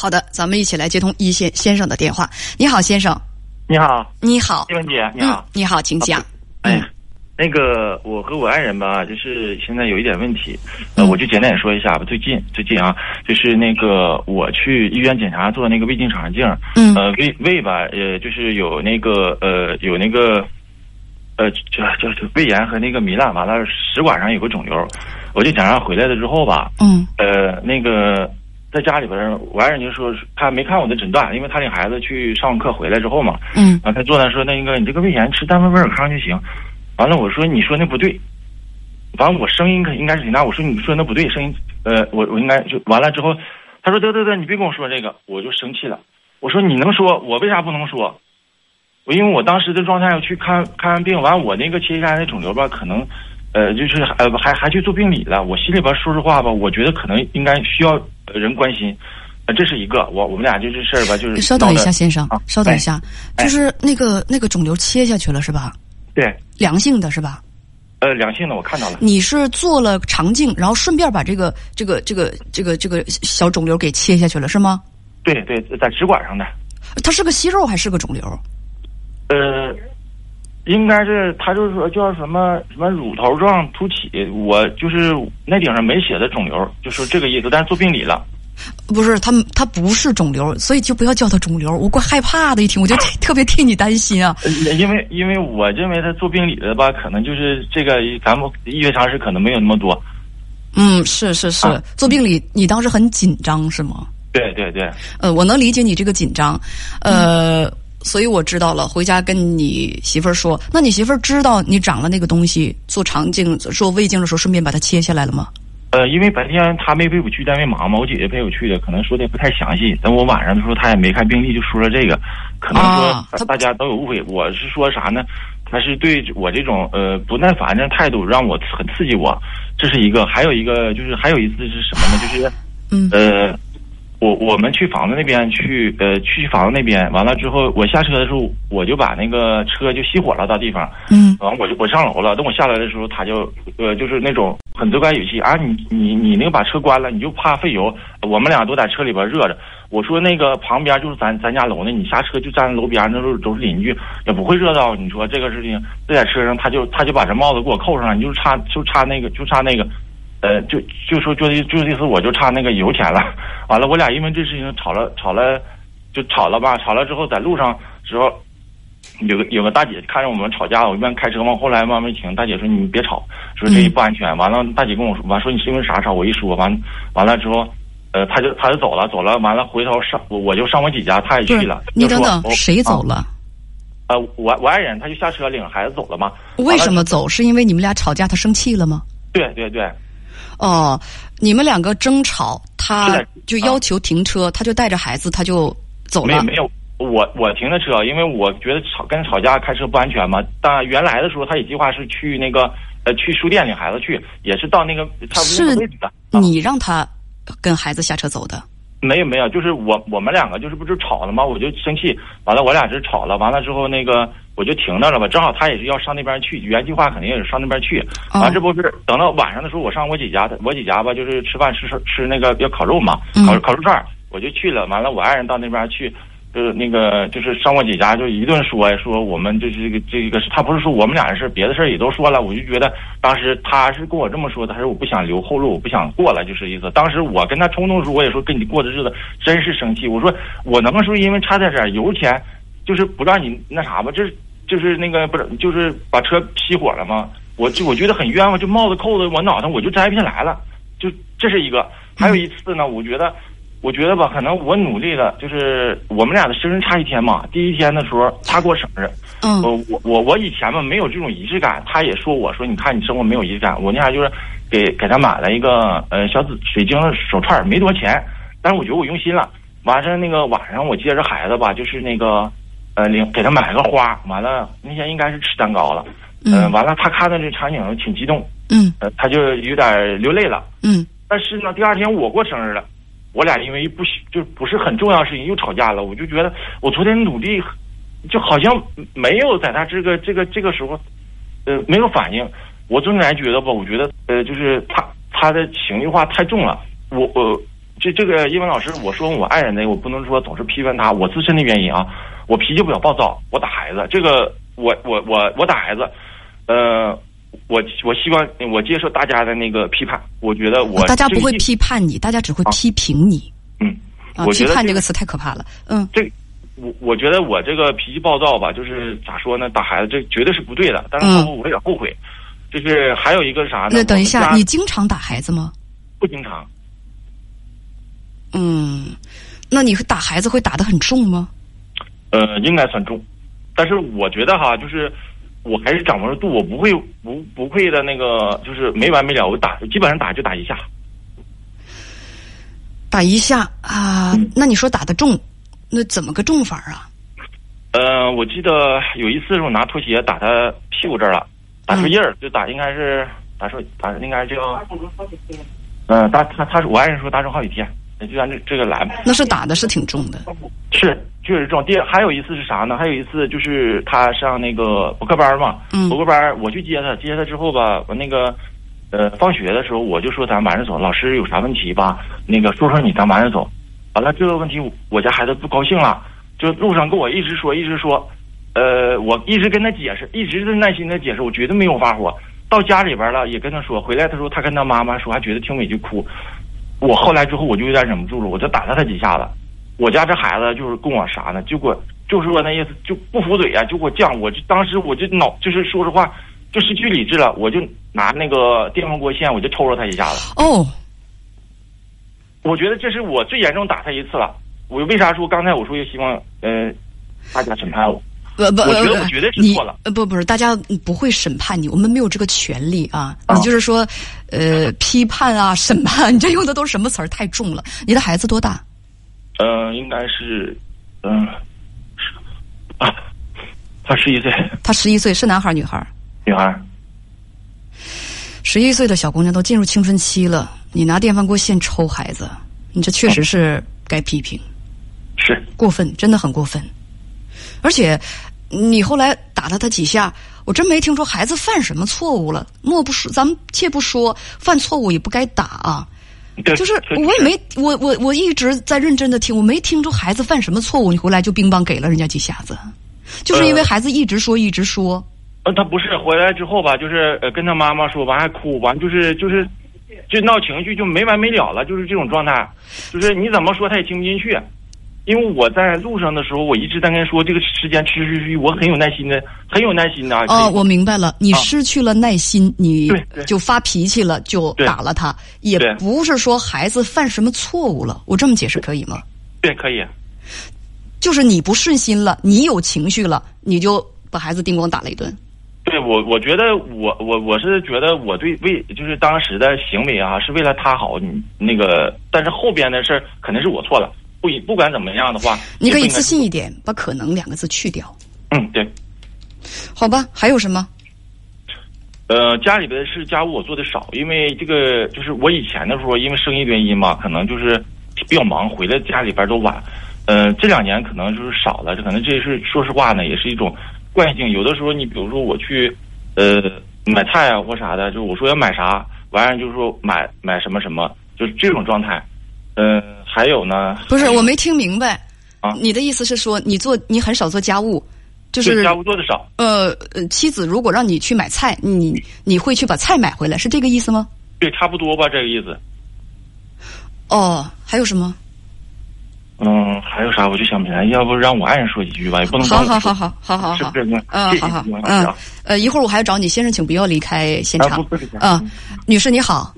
好的，咱们一起来接通一线先生的电话。你好，先生。你好，你好，叶文姐，你好，你好，请讲。哎，那个我和我爱人吧，就是现在有一点问题，呃，我就简单说一下吧。最近最近啊，就是那个我去医院检查做那个胃镜肠镜，嗯，呃，胃胃吧，呃，就是有那个呃有那个呃叫叫胃炎和那个糜烂，完了食管上有个肿瘤，我就检查回来了之后吧，嗯，呃，那个。在家里边，我爱人就说他没看我的诊断，因为他领孩子去上课回来之后嘛，嗯，完他坐那说那个你这个胃炎吃单位威尔康就行，完了我说你说那不对，完了我声音可应该是挺大，我说你说那不对，声音呃我我应该就完了之后，他说得得得你别跟我说这个，我就生气了，我说你能说我为啥不能说？我因为我当时的状态要去看看完病，完我那个切下来的肿瘤吧可能。呃，就是呃，还还去做病理了。我心里边说实话吧，我觉得可能应该需要人关心，呃，这是一个。我我们俩就这事儿吧，就是稍等一下，先生，稍等一下，就是那个那个肿瘤切下去了是吧？对，良性的是吧？呃，良性的，我看到了。你是做了肠镜，然后顺便把这个这个这个这个这个小肿瘤给切下去了是吗？对对，在食管上的。它是个息肉还是个肿瘤？呃。应该是他就是说叫什么什么乳头状突起，我就是那顶上没写的肿瘤，就说这个意思。但是做病理了，不是他他不是肿瘤，所以就不要叫他肿瘤。我怪害怕的，一听我就 特别替你担心啊。因为因为我认为他做病理的吧，可能就是这个咱们医学常识可能没有那么多。嗯，是是是，做病理你当时很紧张是吗？对对对。呃，我能理解你这个紧张，呃。所以我知道了，回家跟你媳妇儿说。那你媳妇儿知道你长了那个东西，做肠镜、做胃镜的时候，顺便把它切下来了吗？呃，因为白天她没陪我去单位忙嘛，我姐姐陪我去的，可能说的不太详细。等我晚上的时候，她也没看病历，就说了这个，可能说大家都有误会。我是说啥呢？她是对我这种呃不耐烦的态度让我很刺激我，这是一个。还有一个就是还有一次是什么呢？就是嗯呃。我我们去房子那边去，呃，去房子那边完了之后，我下车的时候，我就把那个车就熄火了，到地方，嗯，完我就我上楼了。等我下来的时候，他就呃，就是那种很责怪语气啊，你你你那个把车关了，你就怕费油。我们俩都在车里边热着。我说那个旁边就是咱咱家楼呢，你下车就站在楼边，那都都是邻居，也不会热到。你说这个事情，这在车上，他就他就把这帽子给我扣上了，你就差就差那个就差那个。呃，就就说就就意思，我就差那个油钱了。完了，我俩因为这事情吵了，吵了，就吵了吧。吵了之后，在路上时候，有个有个大姐看着我们吵架，我一边开车嘛。后来嘛没停，大姐说你别吵，说这不安全。完了，大姐跟我说，完说你是因为啥吵？我一说完，完了之后，呃，他就他就走了，走了。完了回头上我我就上我姐家，他也去了。你等等，谁走了？呃，我我爱人他就下车领孩子走了嘛。为什么走？是因为你们俩吵架，他生气了吗？对对对。哦，你们两个争吵，他就要求停车，他就带着孩子，他就走了。没有没有，我我停的车，因为我觉得吵跟吵架开车不安全嘛。但原来的时候，他也计划是去那个呃去书店领孩子去，也是到那个差不多位置的。你让他跟孩子下车走的？没有没有，就是我我们两个就是不是吵了吗？我就生气，完了我俩是吵了，完了之后那个。我就停那了吧，正好他也是要上那边去，原计划肯定也是上那边去。完这不是等到晚上的时候，我上我姐家，我姐家吧，就是吃饭吃吃吃那个要烤肉嘛，烤烤肉串我就去了。完了，我爱人到那边去，就是那个就是上我姐家，就一顿说说我们就是这个这个是他不是说我们俩的事别的事也都说了。我就觉得当时他是跟我这么说的，还是我不想留后路，我不想过了，就是意思。当时我跟他冲动的时候，我也说跟你过的日子真是生气。我说我能说因为差点点油钱，就是不让你那啥吧，这。就是那个不是，就是把车熄火了吗？我就我觉得很冤枉，就帽子扣子我脑袋我就摘不下来了，就这是一个。还有一次呢，我觉得，我觉得吧，可能我努力了，就是我们俩的生日差一天嘛。第一天的时候他过生日，嗯，我我我我以前嘛没有这种仪式感，他也说我说你看你生活没有仪式感，我那啥就是给给他买了一个呃小紫水晶的手串，没多钱，但是我觉得我用心了。完事那个晚上我接着孩子吧，就是那个。呃，领给他买个花，完了那天应该是吃蛋糕了，嗯，完了他看到这场景挺激动，嗯，呃，他就有点流泪了，嗯，但是呢，第二天我过生日了，我俩因为不就不是很重要的事情又吵架了，我就觉得我昨天努力，就好像没有在他这个这个这个时候，呃，没有反应，我总感觉得吧，我觉得呃，就是他他的情绪化太重了，我我这这个英文老师，我说我爱人呢，我不能说总是批判他，我自身的原因啊，我脾气比较暴躁，我打孩子，这个我我我我打孩子，呃，我我希望我接受大家的那个批判，我觉得我大家不会批判你，大家只会批评你。嗯，批判这个词太可怕了。嗯，这我我觉得我这个脾气暴躁吧，就是咋说呢，打孩子这绝对是不对的，但是我有点后悔。就是还有一个啥呢？那等一下，你经常打孩子吗？不经常？嗯，那你打孩子会打得很重吗？呃，应该算重，但是我觉得哈，就是我还是掌握着度，我不会不不会的那个，就是没完没了，我打基本上打就打一下。打一下啊？那你说打的重，那怎么个重法啊？呃，我记得有一次是我拿拖鞋打他屁股这儿了，打出印儿，就打应该是打出打应该叫，嗯、打他他是我爱人说打成好几天，就按这这个来。那是打的是挺重的。是，确实重。第二还有一次是啥呢？还有一次就是他上那个补课班嘛，嗯补课班我去接他，接他之后吧，我那个呃放学的时候我就说咱晚上走，老师有啥问题吧，那个说说你，咱晚上走。完了这个问题我家孩子不高兴了，就路上跟我一直说一直说，呃，我一直跟他解释，一直在耐心的解释，我绝对没有发火。到家里边了也跟他说，回来他说他跟他妈妈说还觉得挺委屈哭。我后来之后我就有点忍不住了，我就打了他几下子。我家这孩子就是跟我啥呢？就给我就是说那意思就不服嘴啊，就给我犟。我就当时我就脑就是说实话就失去理智了，我就拿那个电饭锅线我就抽了他一下子。哦，我觉得这是我最严重打他一次了。我为啥说刚才我说也希望呃大家审判我？不不，我觉得呃我绝对是你错了呃不不是，大家不会审判你，我们没有这个权利啊。啊你就是说，呃，批判啊、审判，你这用的都是什么词儿？太重了。你的孩子多大？呃、应该是嗯、是啊，他十一岁，他十一岁，是男孩儿女孩儿？女孩儿。十一岁的小姑娘都进入青春期了，你拿电饭锅线抽孩子，你这确实是该批评，是过分，真的很过分。而且你后来打了他几下，我真没听说孩子犯什么错误了。莫不说，咱们且不说犯错误也不该打啊。就是我也没我我我一直在认真的听，我没听出孩子犯什么错误，你回来就乒乓给了人家几下子，就是因为呃孩子一直说一直说，呃，他不是回来之后吧，就是呃跟他妈妈说完还哭，完就是就是就闹情绪就没完没了了，就是这种状态，就是你怎么说他也听不进去。因为我在路上的时候，我一直在跟他说这个时间持续持续，我很有耐心的，很有耐心的啊。哦，我明白了，你啊失去了耐心，你就发脾气了，就打了他，也不是说孩子犯什么错误了，我这么解释可以吗？对可以，就是你不顺心了，你有情绪了，你就把孩子叮咣打了一顿。对我我觉得我我我是觉得我对为就是当时的行为啊是为了他好，你那个但是后边的事儿肯定是我错了，不以不管怎么样的话，你可以自信一点，把“可能”两个字去掉，嗯对。好吧？还有什么？呃，家里边是家务我做的少，因为这个就是我以前的时候，因为生意原因嘛，可能就是比较忙，回来家里边都晚。呃，这两年可能就是少了，这可能这是说实话呢，也是一种惯性。有的时候你比如说我去呃买菜啊或啥的，就我说要买啥，完了就是说买买什么什么，就是这种状态。嗯、还有呢，不是，我没听明白。啊你的意思是说，你做你很少做家务，就是家务做的少。呃呃，妻子如果让你去买菜，你你会去把菜买回来，是这个意思吗？对，差不多吧，这个意思。哦，还有什么？嗯，还有啥我就想不起来，要不让我爱人说几句吧，也不能好好好好好好好是不，是？嗯，好好嗯啊。呃，一会儿我还要找你，先生，请不要离开现啊场不不离开啊，女士你好，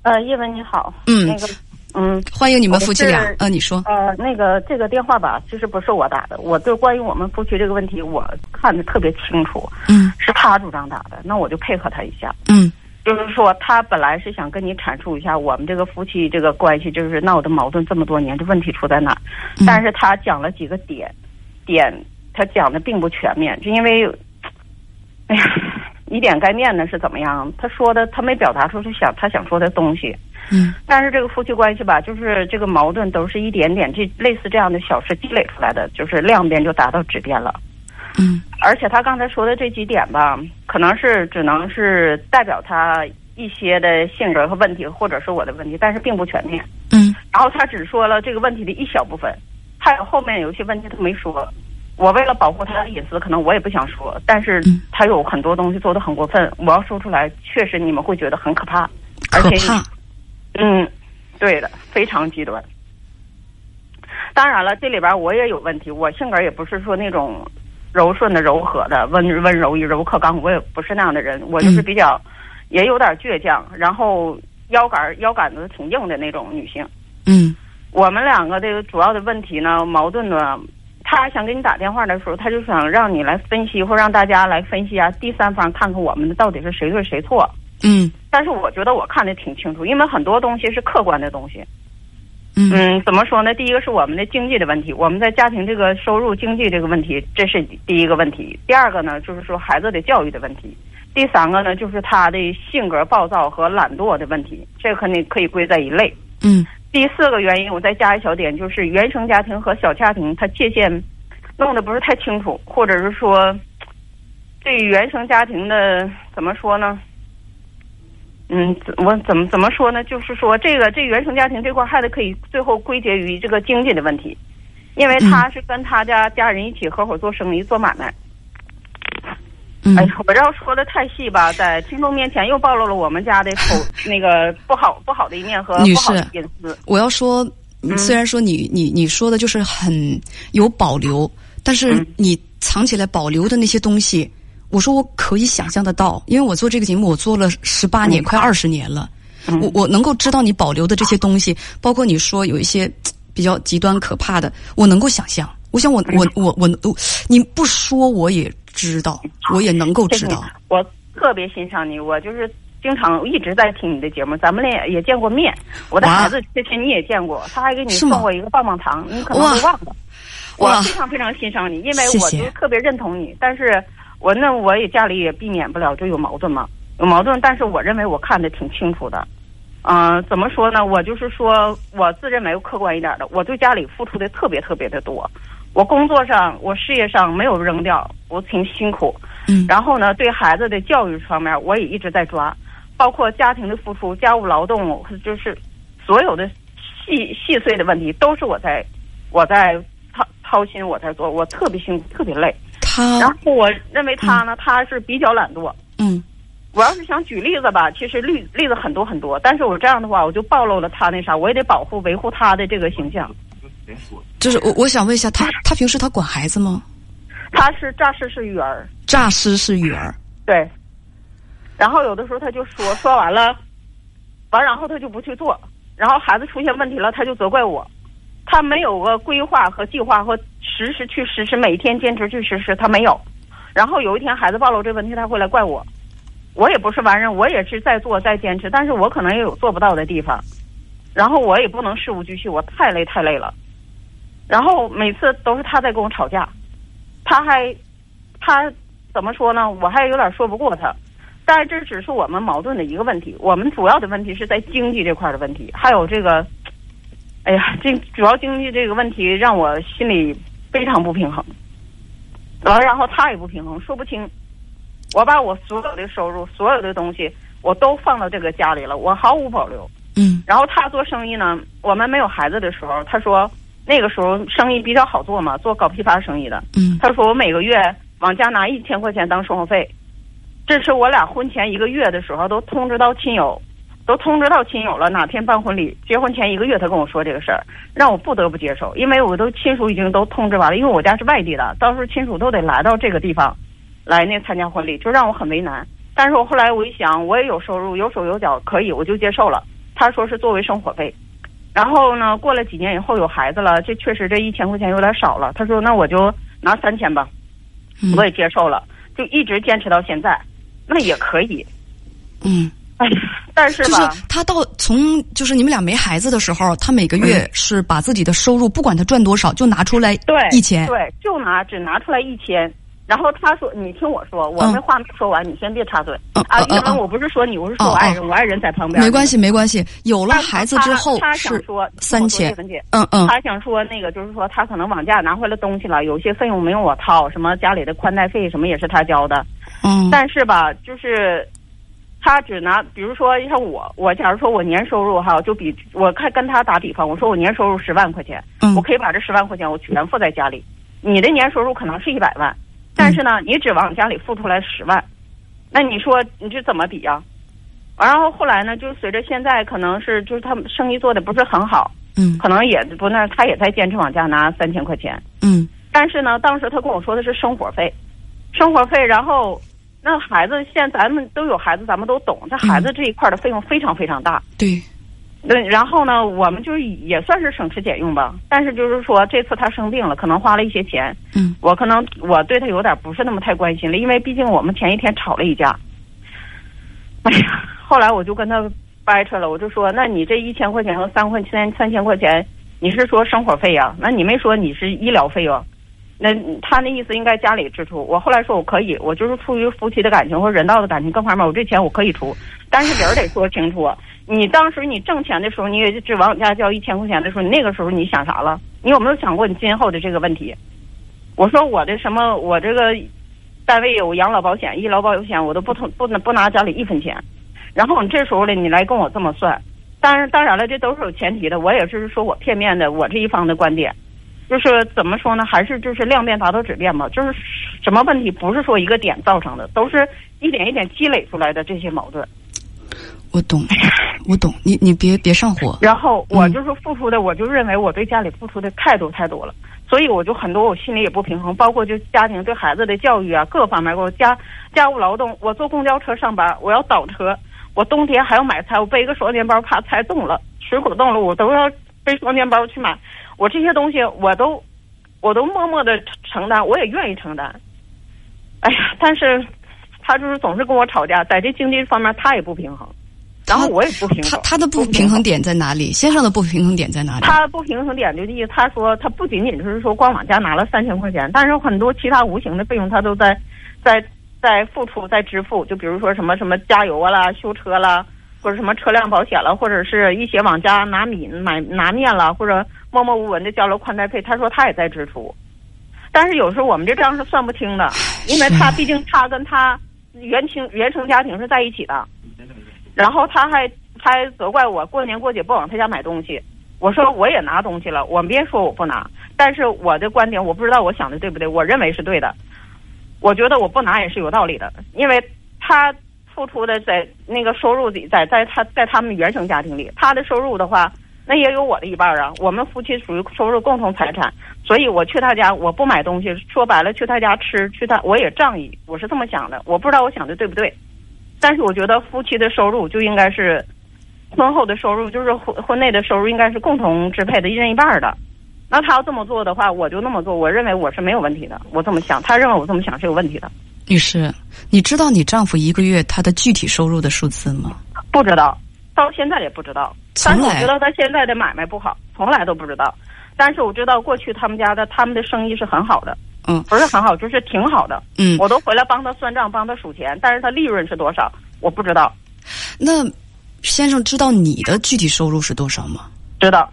呃，叶文你好，嗯那个，嗯，欢迎你们夫妻俩我是，呃，你说，呃，那个这个电话吧，其实不是我打的，我对关于我们夫妻这个问题，我看的特别清楚，嗯是他主张打的，那我就配合他一下。嗯就是说，他本来是想跟你阐述一下我们这个夫妻这个关系，就是闹的矛盾这么多年，这问题出在哪儿？嗯但是他讲了几个点，点他讲的并不全面，就因为，哎呀，以点盖面呢是怎么样？他说的他没表达出他想他想说的东西，嗯但是这个夫妻关系吧，就是这个矛盾都是一点点这类似这样的小事积累出来的，就是量变就达到质变了。嗯而且他刚才说的这几点吧，可能是只能是代表他一些的性格和问题，或者是我的问题，但是并不全面。嗯然后他只说了这个问题的一小部分，还有后面有些问题他没说。我为了保护他的隐私，可能我也不想说，但是他有很多东西做的很过分，我要说出来，确实你们会觉得很可怕，而且，嗯，对的，非常极端。当然了，这里边我也有问题，我性格也不是说那种柔顺的、柔和的、温温柔以柔克刚，我也不是那样的人，我就是比较也有点倔强，然后腰杆腰杆子挺硬的那种女性。嗯，我们两个的主要的问题呢，矛盾呢。他想给你打电话的时候，他就想让你来分析，或让大家来分析啊，第三方看看我们的到底是谁对谁错。嗯。但是我觉得我看的挺清楚，因为很多东西是客观的东西。嗯。怎么说呢？第一个是我们的经济的问题，我们在家庭这个收入、经济这个问题，这是第一个问题。第二个呢，就是说孩子的教育的问题。第三个呢，就是他的性格暴躁和懒惰的问题，这个肯定可以归在一类。嗯。第四个原因，我再加一小点，就是原生家庭和小家庭，他界限弄得不是太清楚，或者是说，对原生家庭的怎么说呢？嗯，我怎么怎么说呢？就是说，这个这原生家庭这块还得可以最后归结于这个经济的问题，因为他是跟他家家人一起合伙做生意做买卖。哎呀，我要说的太细吧，在听众面前又暴露了我们家的口 那个不好不好的一面和不好的隐私。我要说，虽然说你你你说的就是很有保留，但是你藏起来保留的那些东西，我说我可以想象得到，因为我做这个节目，我做了十八年，快二十年了，我我能够知道你保留的这些东西，包括你说有一些比较极端可怕的，我能够想象。我想，我我我我我，你不说我也。知道，我也能够知道。我特别欣赏你，我就是经常一直在听你的节目，咱们俩也见过面。我的孩子之前你也见过，他还给你送过一个棒棒糖，你可能都忘了。我非常非常欣赏你，因为我就特别认同你。但是我那我也家里也避免不了就有矛盾嘛，有矛盾。但是我认为我看的挺清楚的。嗯，怎么说呢？我就是说我自认为客观一点的，我对家里付出的特别特别的多。我工作上，我事业上没有扔掉，我挺辛苦。嗯。然后呢，对孩子的教育方面，我也一直在抓，包括家庭的付出、家务劳动，就是所有的细细碎的问题，都是我在我在操操心，我在做，我特别辛苦，特别累。他。然后我认为他呢，他是比较懒惰。嗯。我要是想举例子吧，其实例例子很多很多，但是我这样的话，我就暴露了他那啥，我也得保护维护他的这个形象。就是我，我想问一下他，他平时他管孩子吗？他是诈尸是育儿，诈尸是育儿。对。然后有的时候他就说说完了，完然后他就不去做，然后孩子出现问题了，他就责怪我，他没有个规划和计划和实时去实施，每天坚持去实施，他没有。然后有一天孩子暴露这问题，他会来怪我，我也不是完人，我也是在做在坚持，但是我可能也有做不到的地方，然后我也不能事无巨细，我太累太累了。然后每次都是他在跟我吵架，他还，他怎么说呢？我还有点说不过他，但是这只是我们矛盾的一个问题。我们主要的问题是在经济这块的问题，还有这个，哎呀，这主要经济这个问题让我心里非常不平衡。完了，然后他也不平衡，说不清。我把我所有的收入、所有的东西，我都放到这个家里了，我毫无保留。嗯。然后他做生意呢，我们没有孩子的时候，他说。那个时候生意比较好做嘛，做搞批发生意的。嗯，他说我每个月往家拿一千块钱当生活费，这是我俩婚前一个月的时候都通知到亲友，都通知到亲友了，哪天办婚礼，结婚前一个月他跟我说这个事儿，让我不得不接受，因为我都亲属已经都通知完了，因为我家是外地的，到时候亲属都得来到这个地方，来那参加婚礼，就让我很为难。但是我后来我一想，我也有收入，有手有脚，可以，我就接受了。他说是作为生活费。然后呢？过了几年以后有孩子了，这确实这一千块钱有点少了。他说：“那我就拿三千吧。”我也接受了，就一直坚持到现在。那也可以。嗯。哎，但是吧，他到从就是你们俩没孩子的时候，他每个月是把自己的收入，不管他赚多少，就拿出来对一千，对，就拿只拿出来一千。然后他说：“你听我说，我那话没说完，你先别插嘴啊！因为我不是说你，我是说我爱人，我爱人在旁边。没关系，没关系。有了孩子之后他是三千，嗯嗯。他想说那个，就是说他可能往家拿回来东西了，有些费用没有我掏，什么家里的宽带费什么也是他交的。嗯。但是吧，就是他只拿，比如说像我，我假如说我年收入哈，就比我看跟他打比方，我说我年收入十万块钱，嗯我可以把这十万块钱我全付在家里。你的年收入可能是一百万，但是呢，你只往家里付出来十万，那你说你这怎么比呀、然后后来呢，就是随着现在可能是就是他们生意做的不是很好，嗯可能也不那他也在坚持往家拿三千块钱，嗯但是呢，当时他跟我说的是生活费，生活费，然后那孩子现在咱们都有孩子，咱们都懂，这孩子这一块的费用非常非常大。对，那，然后呢，我们就是也算是省吃俭用吧，但是就是说这次他生病了，可能花了一些钱，嗯我可能我对他有点不是那么太关心了，因为毕竟我们前一天吵了一架。哎呀，后来我就跟他掰扯了，我就说，那你这一千块钱和三块钱、三千块钱，你是说生活费呀、那你没说你是医疗费用。那他那意思应该家里支出。我后来说我可以，我就是出于夫妻的感情或者人道的感情各方面，我这钱我可以出，但是理儿得说清楚。你当时你挣钱的时候，你也就只往家交一千块钱的时候，那个时候你想啥了？你有没有想过你今后的这个问题？我说我的什么，我这个单位有养老保险、医疗保险，我都不同不能不拿家里一分钱。然后你这时候呢，你来跟我这么算，当然当然了，这都是有前提的。我也是说我片面的我这一方的观点，就是怎么说呢？还是就是量变达到质变吧。就是什么问题不是说一个点造成的，都是一点一点积累出来的这些矛盾。我懂，我懂，你你别别上火。然后我就是付出的，我就认为我对家里付出的太多太多了，所以我就很多我心里也不平衡，包括就家庭对孩子的教育啊，各方面，我家家务劳动，我坐公交车上班，我要倒车，我冬天还要买菜，我背个双肩包，怕菜冻了，水果冻了，我都要背双肩包去买，我这些东西我都我都默默的承担，我也愿意承担。哎呀，但是他就是总是跟我吵架，在这经济方面他也不平衡。然后我也不平衡，他他的不平衡点在哪里？先生的不平衡点在哪里？他不平衡点就意思，他说他不仅仅就是说光往家拿了三千块钱，但是很多其他无形的费用他都在在在付出在支付，就比如说什么什么加油啊啦、修车啦，或者什么车辆保险了，或者是一些往家拿米买拿面了，或者默默无闻的交了宽带费，他说他也在支出，但是有时候我们这账是算不清的，因为他毕竟他跟他原亲原生家庭是在一起的。然后他还他还责怪我过年过节不往他家买东西，我说我也拿东西了，我别说我不拿，但是我的观点我不知道我想的对不对，我认为是对的，我觉得我不拿也是有道理的，因为他付出的在那个收入里，在在他在他们原生家庭里，他的收入的话，那也有我的一半啊，我们夫妻属于收入共同财产，所以我去他家我不买东西，说白了去他家吃，去他我也仗义，我是这么想的，我不知道我想的对不对。但是我觉得夫妻的收入就应该是婚后的收入，就是婚婚内的收入应该是共同支配的，一人一半的。那他要这么做的话，我就那么做。我认为我是没有问题的，我这么想，他认为我这么想是有问题的。女士，你知道你丈夫一个月他的具体收入的数字吗？不知道，到现在也不知道。但从来是我知道他现在的买卖不好，从来都不知道。但是我知道过去他们家的他们的生意是很好的，嗯不是很好，就是挺好的。嗯，我都回来帮他算账，帮他数钱，但是他利润是多少，我不知道。那先生知道你的具体收入是多少吗？知道，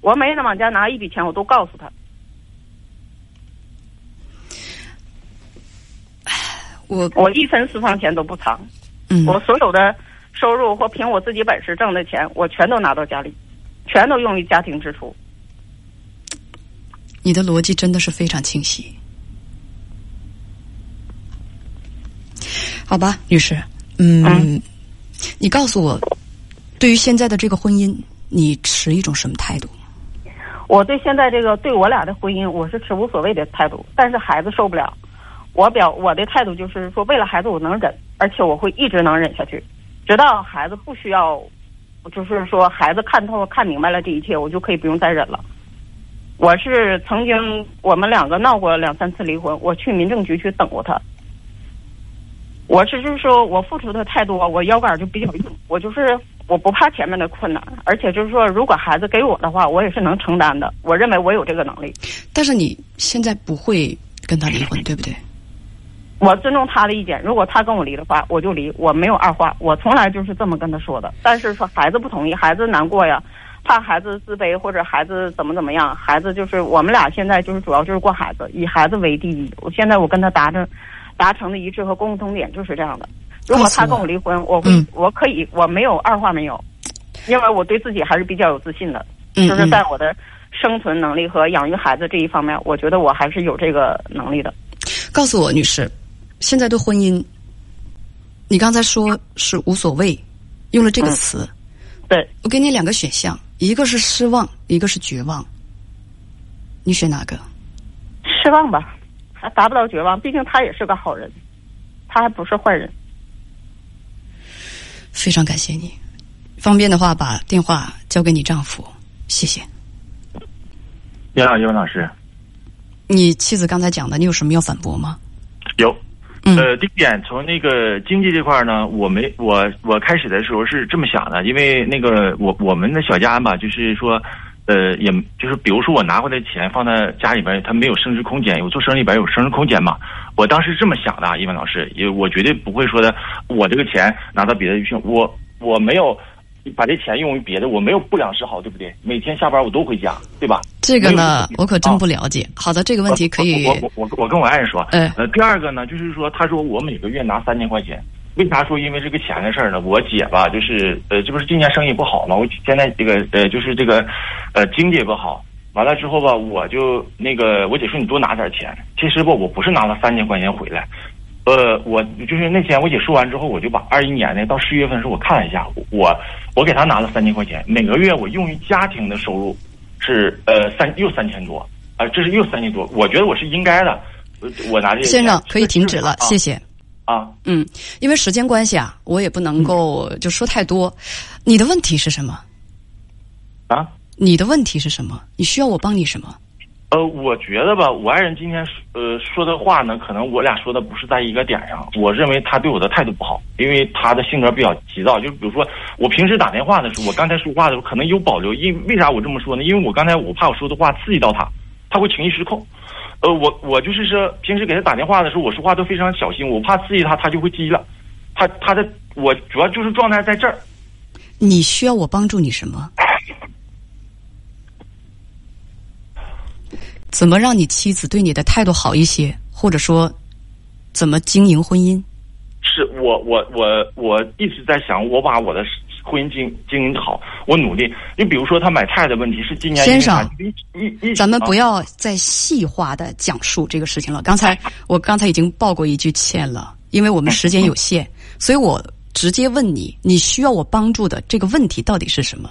我每天往家拿一笔钱，我都告诉他。我我一分私房钱都不藏，嗯，我所有的收入或凭我自己本事挣的钱，我全都拿到家里，全都用于家庭支出。你的逻辑真的是非常清晰。好吧，女士，嗯，嗯你告诉我，对于现在的这个婚姻，你持一种什么态度？我对现在这个对我俩的婚姻，我是持无所谓的态度，但是孩子受不了。我表我的态度就是说，为了孩子我能忍，而且我会一直能忍下去，直到孩子不需要，就是说孩子看透看明白了这一切，我就可以不用再忍了。我是曾经我们两个闹过两三次离婚，我去民政局去等过他。我是就是说我付出的太多，我腰杆就比较硬，我就是我不怕前面的困难，而且就是说，如果孩子给我的话，我也是能承担的。我认为我有这个能力，但是你现在不会跟他离婚，对不对？我尊重他的意见。如果他跟我离的话，我就离，我没有二话，我从来就是这么跟他说的。但是说孩子不同意，孩子难过呀，怕孩子自卑或者孩子怎么怎么样，孩子就是我们俩现在就是主要就是过孩子，以孩子为第一。我现在我跟他达成达成的一致和共同点就是这样的。如果他跟我离婚，我会我可以我没有二话没有，因为我对自己还是比较有自信的，就是在我的生存能力和养育孩子这一方面，我觉得我还是有这个能力的。告诉我，女士，现在对婚姻，你刚才说是无所谓，用了这个词，对。我给你两个选项，一个是失望，一个是绝望，你选哪个？失望吧，还达不到绝望，毕竟他也是个好人，他还不是坏人。非常感谢你，方便的话把电话交给你丈夫，谢谢。你好，叶文老师。你妻子刚才讲的，你有什么要反驳吗？有。呃，第一点，从那个经济这块呢，我没我我开始的时候是这么想的，因为那个我我们的小家吧，就是说，呃，也就是比如说我拿回来钱放在家里边，它没有升值空间，有做生意里边有升值空间嘛。我当时这么想的，一文老师，也我绝对不会说的，我这个钱拿到别的去，我我没有。把这钱用于别的，我没有不良嗜好，对不对？每天下班我都回家，对吧？这个呢，我可真不了解。好的，这个问题可以。我我我我跟我爱人说。呃，第二个呢，就是说，他说我每个月拿三千块钱，为啥说因为这个钱的事儿呢？我姐吧，就是呃，这不是今年生意不好嘛？我现在这个呃，就是这个呃，经济也不好。完了之后吧，我就那个我姐说你多拿点钱。其实不，我不是拿了三千块钱回来。呃，我就是那天我姐说完之后，我就把二一年的到十月份的时候我看了一下，我我给她拿了三千块钱，每个月我用于家庭的收入是呃三又三千多啊，这是又三千多，我觉得我是应该的，我拿这些先生可以停止了，谢谢啊，嗯，因为时间关系啊，我也不能够就说太多，你的问题是什么？啊，你的问题是什么？你需要我帮你什么？呃，我觉得吧，我爱人今天呃说的话呢，可能我俩说的不是在一个点上。我认为他对我的态度不好，因为他的性格比较急躁。就比如说，我平时打电话的时候，我刚才说话的时候可能有保留，因为啥我这么说呢？因为我刚才我怕我说的话刺激到他，他会情绪失控。呃，我我就是说，平时给他打电话的时候，我说话都非常小心，我怕刺激他，他就会急了。他他的我主要就是状态在这儿。你需要我帮助你什么？怎么让你妻子对你的态度好一些，或者说，怎么经营婚姻？是我我我我一直在想，我把我的婚姻经经营好，我努力。你比如说，他买菜的问题是今年先生，一一咱们不要再细化的讲述这个事情了。刚才 我刚才已经报过一句歉了，因为我们时间有限，所以我直接问你，你需要我帮助的这个问题到底是什么？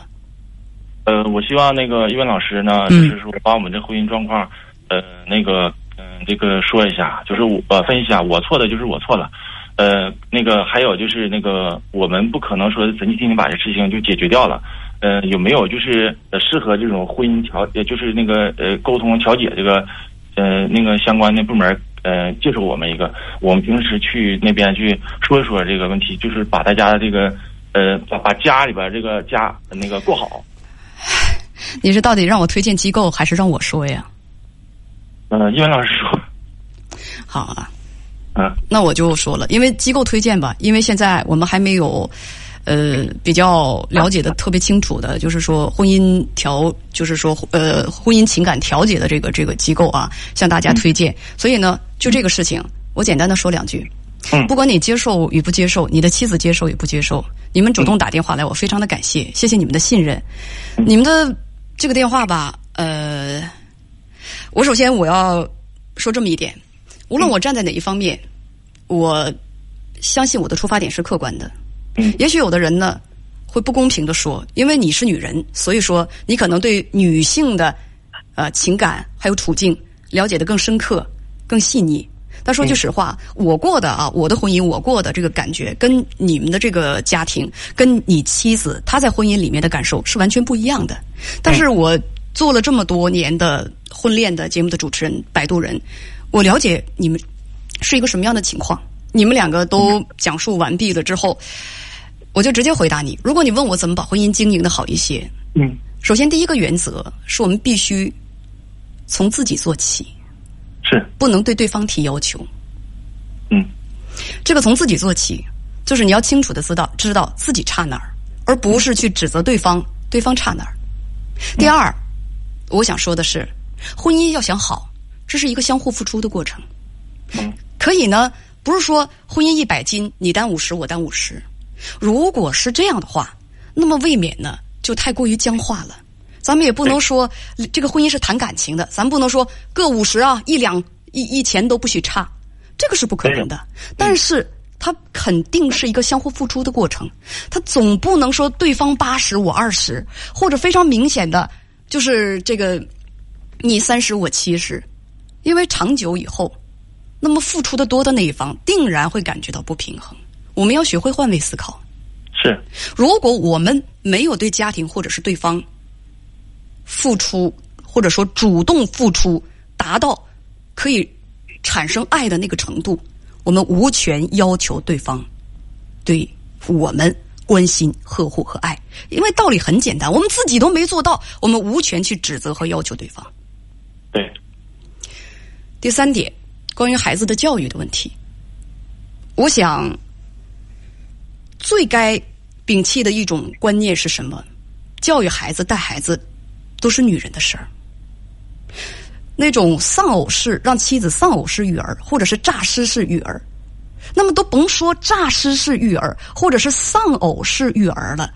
呃，我希望那个一文老师呢，就是说把我们这婚姻状况，呃，那个，嗯，这个说一下，就是我分析一下，我错的就是我错了，呃，那个还有就是那个，我们不可能说神经天天把这事情就解决掉了，呃，有没有就是适合这种婚姻调，就是那个呃沟通调解这个，呃，那个相关的部门呃介绍我们一个，我们平时去那边去说一说这个问题，就是把大家的这个，呃，把把家里边这个家那个过好。你是到底让我推荐机构，还是让我说呀？嗯，英文老师说。好啊。嗯。那我就说了，因为机构推荐吧，因为现在我们还没有，呃，比较了解的特别清楚的，就是说婚姻调，就是说呃婚姻情感调解的这个这个机构啊，向大家推荐。所以呢，就这个事情，我简单的说两句。嗯。不管你接受与不接受，你的妻子接受与不接受，你们主动打电话来，我非常的感谢，谢谢你们的信任，你们的。这个电话吧，呃，我首先我要说这么一点，无论我站在哪一方面，我相信我的出发点是客观的。也许有的人呢会不公平的说，因为你是女人，所以说你可能对女性的呃情感还有处境了解的更深刻、更细腻。但说句实话，我过的啊，我的婚姻，我过的这个感觉，跟你们的这个家庭，跟你妻子她在婚姻里面的感受是完全不一样的。但是我做了这么多年的婚恋的节目的主持人，摆渡人，我了解你们是一个什么样的情况。你们两个都讲述完毕了之后，我就直接回答你：如果你问我怎么把婚姻经营的好一些，嗯，首先第一个原则是我们必须从自己做起。是不能对对方提要求，嗯，这个从自己做起，就是你要清楚的知道知道自己差哪儿，而不是去指责对方，对方差哪儿。第二，我想说的是，婚姻要想好，这是一个相互付出的过程。嗯，可以呢，不不是说婚姻一百斤，你担五十，我担五十。如果是这样的话，那么未免呢就太过于僵化了。咱们也不能说这个婚姻是谈感情的，咱不能说各五十啊，一两一一钱都不许差，这个是不可能的。但是它肯定是一个相互付出的过程，它总不能说对方八十我二十，或者非常明显的就是这个你三十我七十，因为长久以后，那么付出的多的那一方定然会感觉到不平衡。我们要学会换位思考。是，如果我们没有对家庭或者是对方付出，或者说主动付出，达到可以产生爱的那个程度，我们无权要求对方对我们关心、呵护和爱。因为道理很简单，我们自己都没做到，我们无权去指责和要求对方。对。第三点，关于孩子的教育的问题，我想。最该摒弃的一种观念是什么？教育孩子、带孩子，都是女人的事儿。那种丧偶式让妻子丧偶式育儿，或者是诈尸式育儿，那么都甭说诈尸式育儿，或者是丧偶式育儿了。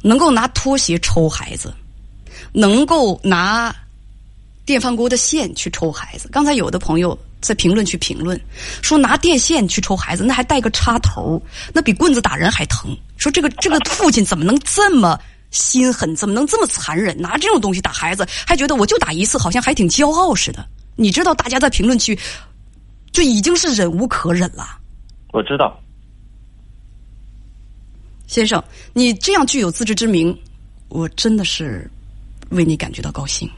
能够拿拖鞋抽孩子，能够拿电饭锅的线去抽孩子。刚才有的朋友。在评论区评论说拿电线去抽孩子，那还带个插头，那比棍子打人还疼。说这个这个父亲怎么能这么心狠，怎么能这么残忍，拿这种东西打孩子，还觉得我就打一次，好像还挺骄傲似的。你知道，大家在评论区就已经是忍无可忍了。我知道，先生，你这样具有自知之明，我真的是为你感觉到高兴。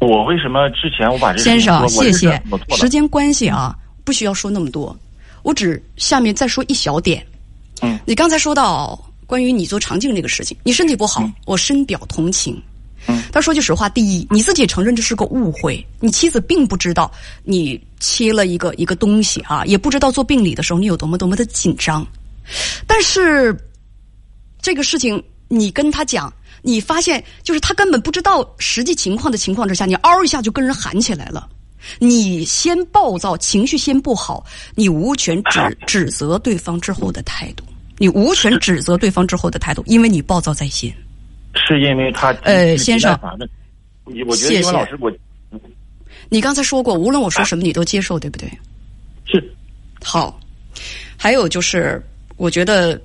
我为什么之前我把这先生谢谢时间关系啊，不需要说那么多，我只下面再说一小点。嗯，你刚才说到关于你做肠镜这个事情，你身体不好，我深表同情。嗯，但说句实话，第一，你自己也承认这是个误会，你妻子并不知道你切了一个一个东西啊，也不知道做病理的时候你有多么多么的紧张。但是这个事情，你跟他讲。你发现，就是他根本不知道实际情况的情况之下，你嗷一下就跟人喊起来了。你先暴躁，情绪先不好，你无权指 指责对方之后的态度。你无权指责对方之后的态度，因为你暴躁在先。是因为他呃，先生，我觉得英文老师我，你刚才说过，无论我说什么，你都接受，对不对？是。好，还有就是，我觉得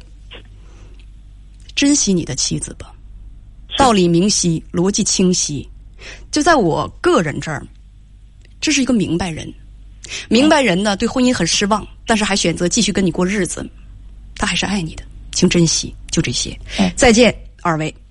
珍惜你的妻子吧。道理明晰，逻辑清晰，就在我个人这儿，这是一个明白人。明白人呢，对婚姻很失望，但是还选择继续跟你过日子，他还是爱你的，请珍惜。就这些，再见，二位。